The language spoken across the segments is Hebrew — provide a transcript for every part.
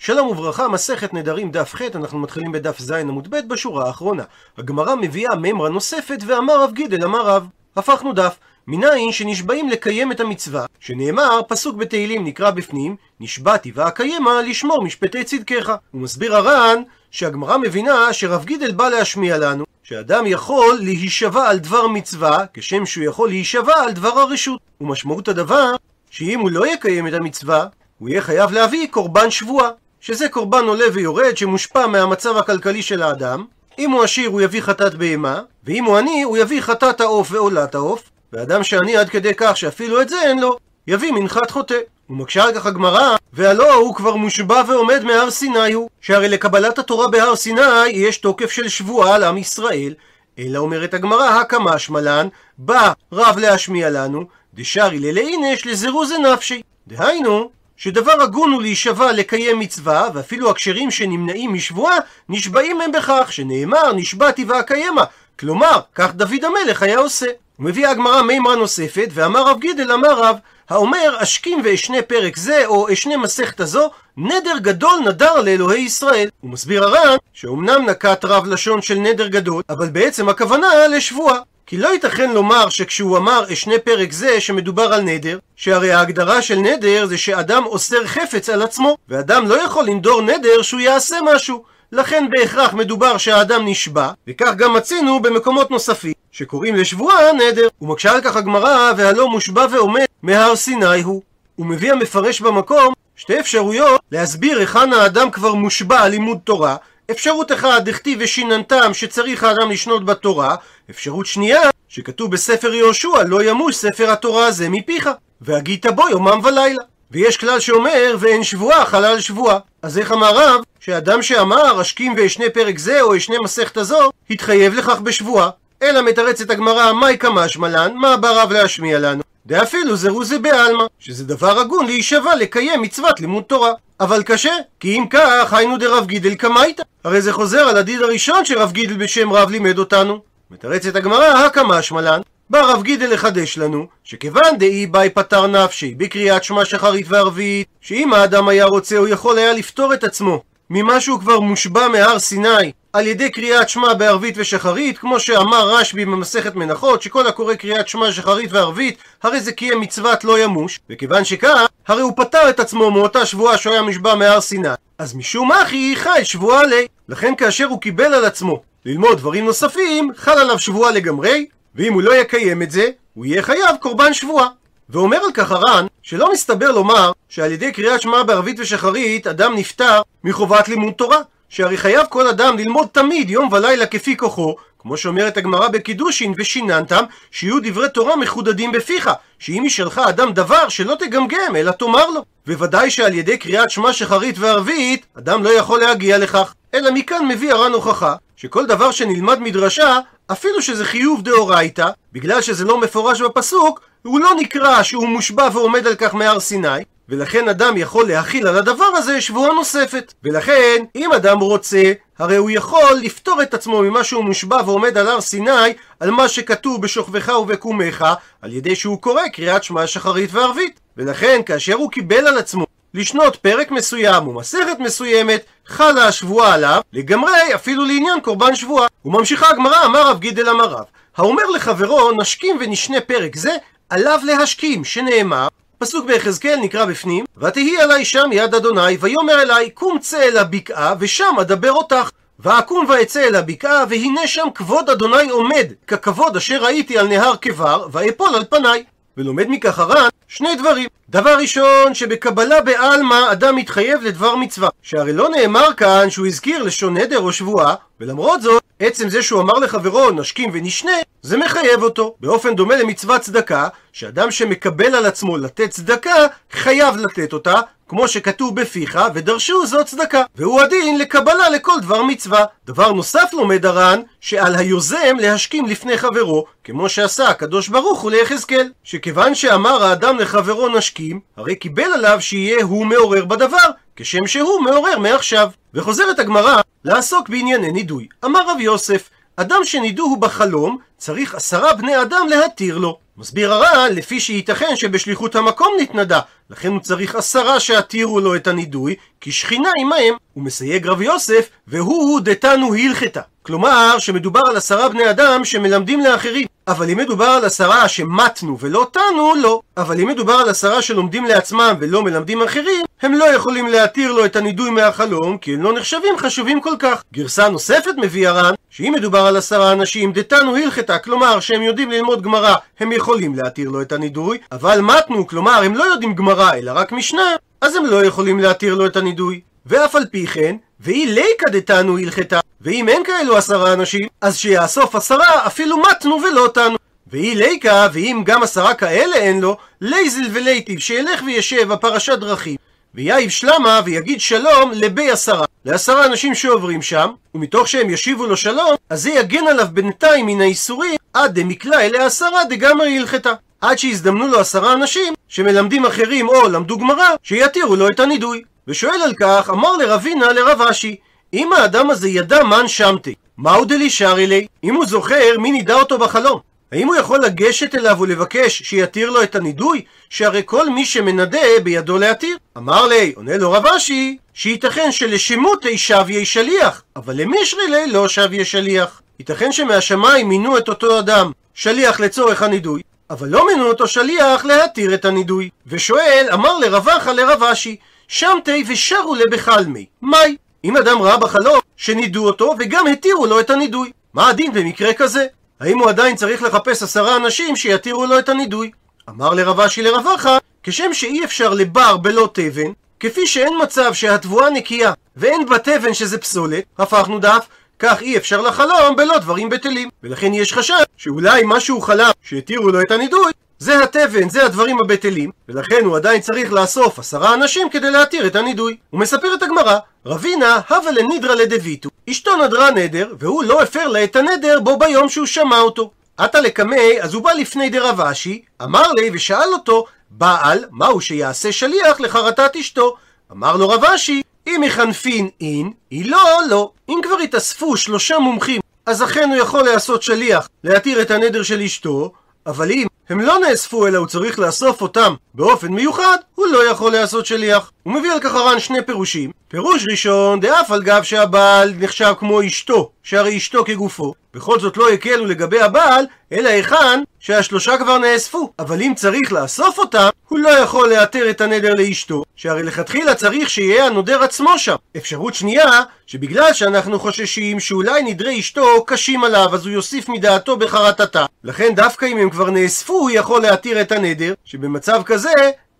שלום וברכה, מסכת נדרים דף ח', אנחנו מתחילים בדף ז' עמוד ב' בשורה האחרונה. הגמרא מביאה מימרה נוספת, ואמר רב גידל אמר רב. הפכנו דף. מניין שנשבעים לקיים את המצווה, שנאמר, פסוק בתהילים נקרא בפנים, נשבעתי ואקיימה לשמור משפטי צדקך. הוא מסביר הר"ן שהגמרא מבינה שרב גידל בא להשמיע לנו, שאדם יכול להישבע על דבר מצווה, כשם שהוא יכול להישבע על דבר הרשות. ומשמעות הדבר, שאם הוא לא יקיים את המצווה, הוא יהיה חייב להביא קורבן שבועה, שזה קורבן עולה ויורד שמושפע מהמצב הכלכלי של האדם. אם הוא עשיר הוא יביא חטאת בהמה, ואם הוא עני הוא יביא חטאת העוף ועולת העוף, ואדם שעני עד כדי כך שאפילו את זה אין לו, יביא מנחת חוטא. ומקשה על כך הגמרא, והלא הוא כבר מושבע ועומד מהר סיני הוא, שהרי לקבלת התורה בהר סיני יש תוקף של שבועה לעם ישראל, אלא אומרת הגמרא, הקמא שמלן, בא רב להשמיע לנו, דשארי ללאינש לזירוז נפשי. דהיינו, שדבר הגון הוא להישבע לקיים מצווה, ואפילו הכשרים שנמנעים משבועה, נשבעים הם בכך, שנאמר נשבעתי ואקיימה. כלומר, כך דוד המלך היה עושה. ומביאה הגמרא מימרה נוספת, ואמר רב גידל אמר רב, האומר אשכים ואשנה פרק זה, או אשנה מסכת הזו, נדר גדול נדר לאלוהי ישראל. הוא מסביר הר"ן, שאומנם נקט רב לשון של נדר גדול, אבל בעצם הכוונה לשבועה. כי לא ייתכן לומר שכשהוא אמר אשנה פרק זה שמדובר על נדר, שהרי ההגדרה של נדר זה שאדם אוסר חפץ על עצמו, ואדם לא יכול לנדור נדר שהוא יעשה משהו. לכן בהכרח מדובר שהאדם נשבע, וכך גם מצינו במקומות נוספים, שקוראים לשבועה נדר. ומקשה על כך הגמרא, והלא מושבע ועומד מהר סיני הוא. הוא מביא המפרש במקום שתי אפשרויות להסביר היכן האדם כבר מושבע על לימוד תורה. אפשרות אחת, דכתיב ושיננתם שצריך האדם לשנות בתורה. אפשרות שנייה, שכתוב בספר יהושע, לא ימוש ספר התורה הזה מפיך, והגית בו יומם ולילה. ויש כלל שאומר, ואין שבועה חלל שבועה. אז איך אמר רב, שאדם שאמר, אשכים ואשנה פרק זה, או אשנה מסכת הזו, התחייב לכך בשבועה. אלא מתרצת הגמרא, מאי קמא שמלן, מה בא רב להשמיע לנו? דאפילו זירוזי בעלמא, שזה דבר הגון להישבע לקיים מצוות לימוד תורה. אבל קשה, כי אם כך, היינו דרב גידל קמייתא. הרי זה חוזר על הדיד הראשון שרב גידל בשם רב לימד אותנו. מתרצת הגמרא, הקמא שמלן, בא רב גידל לחדש לנו, שכיוון דאי באי פטר נפשי בקריאת שמע שחרית וערבית, שאם האדם היה רוצה הוא יכול היה לפתור את עצמו ממה שהוא כבר מושבע מהר סיני על ידי קריאת שמע בערבית ושחרית, כמו שאמר רשב"י במסכת מנחות, שכל הקורא קריאת שמע שחרית וערבית, הרי זה קיים מצוות לא ימוש, וכיוון שכך, הרי הוא פטר את עצמו מאותה שבועה שהוא היה מושבע מהר סיני. אז משום אחי חי שבועה עלי. לכן כאשר הוא קיבל על עצמו ללמוד דברים נוספים, חל עליו שבועה לגמרי, ואם הוא לא יקיים את זה, הוא יהיה חייב קורבן שבועה. ואומר על כך הר"ן, שלא מסתבר לומר שעל ידי קריאת שמע בערבית ושחרית אדם נפטר מחובת לימוד תורה, שהרי חייב כל אדם ללמוד תמיד יום ולילה כפי כוחו, כמו שאומרת הגמרא בקידושין ושיננתם, שיהיו דברי תורה מחודדים בפיך, שאם ישאלך אדם דבר שלא תגמגם, אלא תאמר לו. וודאי שעל ידי קריאת שמע שחרית וערבית, אדם לא יכול להגיע לכך. אלא מכאן מביא הר"ן הוכחה, שכל דבר שנלמד מדרשה, אפילו שזה חיוב דאורייתא, בגלל שזה לא מפורש בפסוק, הוא לא נקרא שהוא מושבע ועומד על כך מהר סיני, ולכן אדם יכול להכיל על הדבר הזה שבועה נוספת. ולכן, אם אדם רוצה, הרי הוא יכול לפטור את עצמו ממה שהוא מושבע ועומד על הר סיני, על מה שכתוב בשוכבך ובקומך, על ידי שהוא קורא קריאת שמע שחרית וערבית. ולכן, כאשר הוא קיבל על עצמו לשנות פרק מסוים ומסכת מסוימת, חלה השבועה עליו, לגמרי אפילו לעניין קורבן שבועה. וממשיכה הגמרא, אמר רב גידל אמר רב, האומר לחברו, נשכים ונשנה פרק זה, עליו להשכים, שנאמר, פסוק ביחזקאל נקרא בפנים, ותהי עלי שם יד אדוני, ויאמר אלי, קום צא אל הבקעה, ושם אדבר אותך. ואקום ואצא אל הבקעה, והנה שם כבוד אדוני עומד, ככבוד אשר ראיתי על נהר כבר, ואפול על פניי. ולומד מכך הר"ן שני דברים. דבר ראשון, שבקבלה בעלמא אדם מתחייב לדבר מצווה. שהרי לא נאמר כאן שהוא הזכיר לשון נדר או שבועה, ולמרות זאת, עצם זה שהוא אמר לחברו נשכים ונשנה, זה מחייב אותו. באופן דומה למצוות צדקה, שאדם שמקבל על עצמו לתת צדקה, חייב לתת אותה, כמו שכתוב בפיך, ודרשו זאת צדקה. והוא הדין לקבלה לכל דבר מצווה. דבר נוסף לומד הר"ן, שעל היוזם להשכים לפני חברו, כמו שעשה הקדוש ברוך הוא ליחזקאל. שכיוון שאמר האדם לחברו נשכים, הרי קיבל עליו שיהיה הוא מעורר בדבר, כשם שהוא מעורר מעכשיו. וחוזרת הגמרא לעסוק בענייני נידוי. אמר רב יוסף, אדם שנידוהו בחלום, צריך עשרה בני אדם להתיר לו. מסביר הר"ן, לפי שייתכן שבשליחות המקום נתנדה, לכן הוא צריך עשרה שיתירו לו את הנידוי, כי שכינה עמהם. הוא מסייג רב יוסף, והוא דתנו הלכתה. כלומר, שמדובר על עשרה בני אדם שמלמדים לאחרים. אבל אם מדובר על עשרה שמתנו ולא תנו, לא. אבל אם מדובר על עשרה שלומדים לעצמם ולא מלמדים אחרים, הם לא יכולים להתיר לו את הנידוי מהחלום, כי הם לא נחשבים חשובים כל כך. גרסה נוספת מביא הר"ן, שאם מדובר על עשרה אנשים דתנו הלכתה, כלומר שהם יודעים ללמוד גמרא, הם יכולים להתיר לו את הנידוי, אבל מתנו, כלומר הם לא יודעים גמרא אלא רק משנה, אז הם לא יכולים להתיר לו את הנידוי. ואף על פי כן, ואי ליקא דתנו הלכתה, ואם אין כאלו עשרה אנשים, אז שיאסוף עשרה אפילו מתנו ולא תנו. ואי ליקא, ואם גם עשרה כאלה אין לו, לייזל ולייטיב, שילך וישב הפרשת דרכים, ויעיב שלמה ויגיד שלום לבי עשרה, לעשרה אנשים שעוברים שם, ומתוך שהם ישיבו לו שלום, אז זה יגן עליו בינתיים מן האיסורים, עד דמקלע אלי עשרה דגמרי הלכתה. עד שיזדמנו לו עשרה אנשים שמלמדים אחרים או למדו גמרא, שיתירו לו את הנידוי. ושואל על כך, אמר לרבינה לרב אשי, אם האדם הזה ידע מן שמתי, מהו דלישרי לי? אם הוא זוכר מי נידע אותו בחלום, האם הוא יכול לגשת אליו ולבקש שיתיר לו את הנידוי? שהרי כל מי שמנדה בידו להתיר. אמר לי, עונה לו רב אשי, שייתכן שלשמותי שביה שליח, אבל למישרי לי לא שביה שליח. ייתכן שמהשמיים מינו את אותו אדם שליח לצורך הנידוי, אבל לא מינו אותו שליח להתיר את הנידוי. ושואל, אמר לרבחה לרב אשי, שמתי ושרו לבחלמי, מאי? אם אדם ראה בחלום שנידו אותו וגם התירו לו את הנידוי, מה הדין במקרה כזה? האם הוא עדיין צריך לחפש עשרה אנשים שיתירו לו את הנידוי? אמר לרב אשי לרבחה, כשם שאי אפשר לבר בלא תבן, כפי שאין מצב שהתבואה נקייה ואין בה תבן שזה פסולת, הפכנו דף, כך אי אפשר לחלום בלא דברים בטלים. ולכן יש חשש שאולי מה שהוא חלם שהתירו לו את הנידוי, זה התבן, זה הדברים הבטלים, ולכן הוא עדיין צריך לאסוף עשרה אנשים כדי להתיר את הנידוי. הוא מספר את הגמרא, רבינה הווה לנידרא לדביטו. אשתו נדרה נדר, והוא לא הפר לה את הנדר בו ביום שהוא שמע אותו. עתה לקמי, אז הוא בא לפני דרב אשי, אמר לי ושאל אותו, בעל, מהו שיעשה שליח לחרטת אשתו? אמר לו רב אשי, אם יחנפין אין, היא לא, לא. אם כבר התאספו שלושה מומחים, אז אכן הוא יכול לעשות שליח להתיר את הנדר של אשתו, אבל אם הם לא נאספו אלא הוא צריך לאסוף אותם באופן מיוחד, הוא לא יכול לעשות שליח. הוא מביא על כך הר"ן שני פירושים. פירוש ראשון, דאף על גב שהבעל נחשב כמו אשתו, שהרי אשתו כגופו. בכל זאת לא הקלו לגבי הבעל, אלא היכן שהשלושה כבר נאספו. אבל אם צריך לאסוף אותם, הוא לא יכול לאתר את הנדר לאשתו, שהרי לכתחילה צריך שיהיה הנודר עצמו שם. אפשרות שנייה, שבגלל שאנחנו חוששים שאולי נדרי אשתו קשים עליו, אז הוא יוסיף מדעתו בחרטתה. לכן דווקא אם הם כבר נאספו, הוא יכול להתיר את הנדר, שבמצב כזה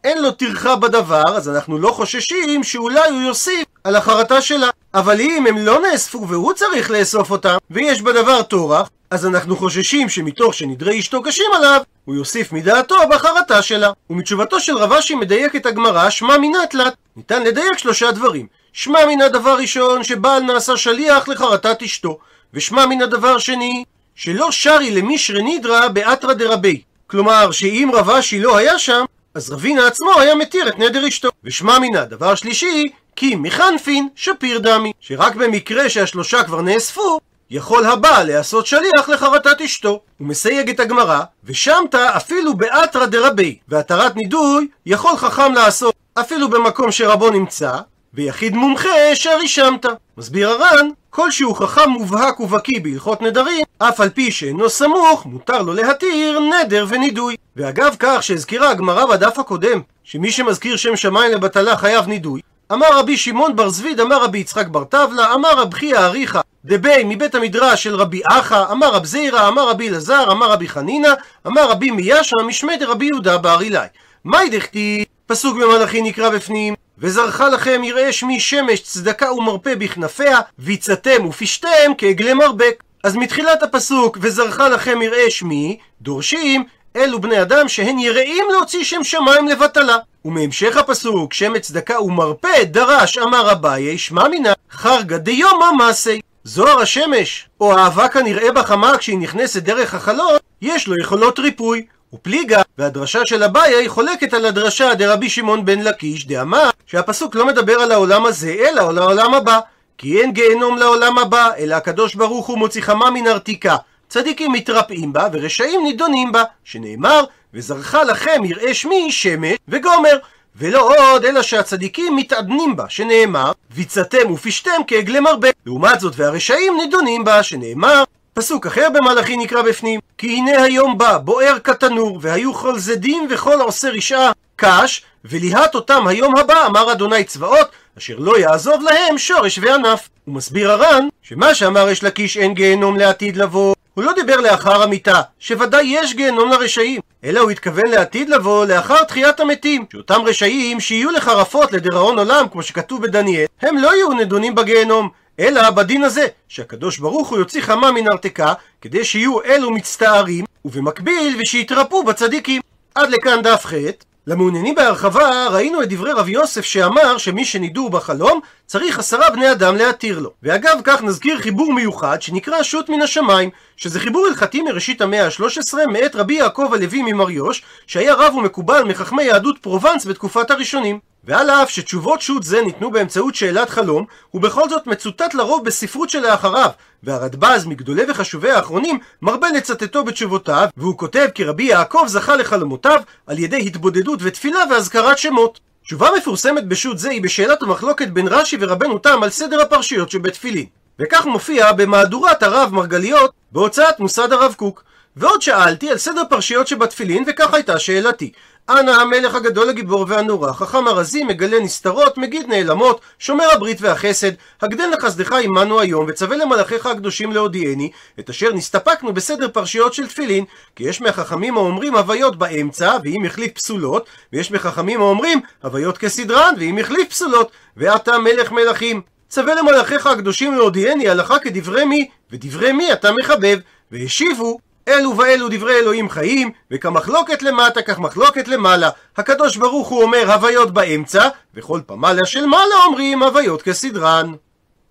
אין לו טרחה בדבר, אז אנחנו לא חוששים שאולי הוא יוסיף על החרטה שלה. אבל אם הם לא נאספו והוא צריך לאסוף אותם, ויש בדבר טורח, אז אנחנו חוששים שמתוך שנדרי אשתו קשים עליו, הוא יוסיף מדעתו בחרטה שלה. ומתשובתו של רבשי מדייק את הגמרא, שמע מינה תלת. ניתן לדייק שלושה דברים. שמע מן הדבר ראשון, שבעל נעשה שליח לחרטת אשתו. ושמע מן הדבר שני, שלא שרי למישרי נידרא באתרא דרבי. כלומר, שאם רבשי לא היה שם, אז רבינה עצמו היה מתיר את נדר אשתו. ושמע מינה, דבר שלישי, כי מחנפין שפיר דמי, שרק במקרה שהשלושה כבר נאספו, יכול הבעל להעשות שליח לחרטת אשתו. הוא מסייג את הגמרא, ושמת אפילו באתרא דרבי, והתרת נידוי יכול חכם לעשות אפילו במקום שרבו נמצא, ויחיד מומחה שרי שמת. מסביר הר"ן, כל שהוא חכם מובהק ובקיא בהלכות נדרים, אף על פי שאינו סמוך, מותר לו להתיר נדר ונידוי. ואגב כך שהזכירה הגמרא בדף הקודם, שמי שמזכיר שם שמיים לבטלה חייב נידוי, אמר רבי שמעון בר זביד, אמר רבי יצחק בר טבלה, אמר רב חייא אריכא דבי מבית המדרש של רבי אחא, אמר רב זירא, אמר רבי אלעזר, אמר רבי חנינא, אמר רבי מיאשה, משמי דרבי יהודה בר אילאי. מאי דכתיב, פסוק במלאכי נקרא בפנים, וזרחה לכם יראה שמי שמש צדקה ומרפא בכנפיה, ויצאתם ופשתם כעגלי מרבק. אז מתחילת הפסוק, וזרחה לכם יראה שמי, דורשים אלו בני אדם שהן יראים להוציא שם שמיים לבטלה. ומהמשך הפסוק, שם צדקה ומרפא, דרש אמר אביי, שמע מינה, חרגא דיומא מעשי. זוהר השמש, או האבק הנראה בחמה כשהיא נכנסת דרך החלון, יש לו יכולות ריפוי. ופליגה, והדרשה של אביי חולקת על הדרשה דרבי שמעון בן לקיש, דאמר שהפסוק לא מדבר על העולם הזה, אלא על העולם הבא. כי אין גיהנום לעולם הבא, אלא הקדוש ברוך הוא מוציא חמה מן ארתיקה. צדיקים מתרפאים בה ורשעים נידונים בה, שנאמר, וזרחה לכם יראה שמי שמש וגומר. ולא עוד, אלא שהצדיקים מתעדנים בה, שנאמר, ויצאתם ופשתם כעגלי מרבה. לעומת זאת, והרשעים נידונים בה, שנאמר, פסוק אחר במלאכי נקרא בפנים, כי הנה היום בא, בוער כתנור, והיו כל זדים וכל עושה רשעה, קש, וליהט אותם היום הבא, אמר אדוני צבאות, אשר לא יעזוב להם שורש וענף. הוא מסביר הר"ן, שמה שאמר יש לקיש אין גיהנום לעתיד לבוא, הוא לא דיבר לאחר המיטה, שוודאי יש גיהנום לרשעים, אלא הוא התכוון לעתיד לבוא לאחר תחיית המתים, שאותם רשעים שיהיו לחרפות לדיראון עולם, כמו שכתוב בדניאל, הם לא יהיו נדונים בגיהנום, אלא בדין הזה, שהקדוש ברוך הוא יוציא חמה מנרתקה, כדי שיהיו אלו מצטערים, ובמקביל ושיתרפו בצדיקים. עד לכאן דף ח' למעוניינים בהרחבה, ראינו את דברי רב יוסף שאמר שמי שנידו בחלום, צריך עשרה בני אדם להתיר לו. ואגב כך נזכיר חיבור מיוחד שנקרא שו"ת מן השמיים, שזה חיבור הלכתי מראשית המאה ה-13 מאת רבי יעקב הלוי ממריוש, שהיה רב ומקובל מחכמי יהדות פרובנס בתקופת הראשונים. ועל אף שתשובות שו"ת זה ניתנו באמצעות שאלת חלום, הוא בכל זאת מצוטט לרוב בספרות שלאחריו, והרדב"ז מגדולי וחשובי האחרונים מרבה לצטטו בתשובותיו, והוא כותב כי רבי יעקב זכה לחלומותיו על ידי התבודדות ותפילה והזכרת שמות. תשובה מפורסמת בשו"ת זה היא בשאלת המחלוקת בין רש"י ורבנו תם על סדר הפרשיות שבתפילין. וכך מופיע במהדורת הרב מרגליות בהוצאת מוסד הרב קוק. ועוד שאלתי על סדר פרשיות שבתפילין, וכך הייתה שאלתי. אנא המלך הגדול הגיבור והנורא, חכם ארזי, מגלה נסתרות, מגיד נעלמות, שומר הברית והחסד, הגדל לחסדך עמנו היום, וצווה למלאכיך הקדושים להודיעני, את אשר נסתפקנו בסדר פרשיות של תפילין, כי יש מהחכמים האומרים הוויות באמצע, ואם החליף פסולות, ויש מחכמים האומרים הוויות כסדרן, ואם החליף פסולות, ואתה מלך מלכים. צווה למלאכיך הקדושים להודיעני הלכה כדברי מי, ודברי מי אתה מחבב. והשיבו אלו ואלו דברי אלוהים חיים, וכמחלוקת למטה כך מחלוקת למעלה. הקדוש ברוך הוא אומר הוויות באמצע, וכל פמליה של מעלה אומרים הוויות כסדרן.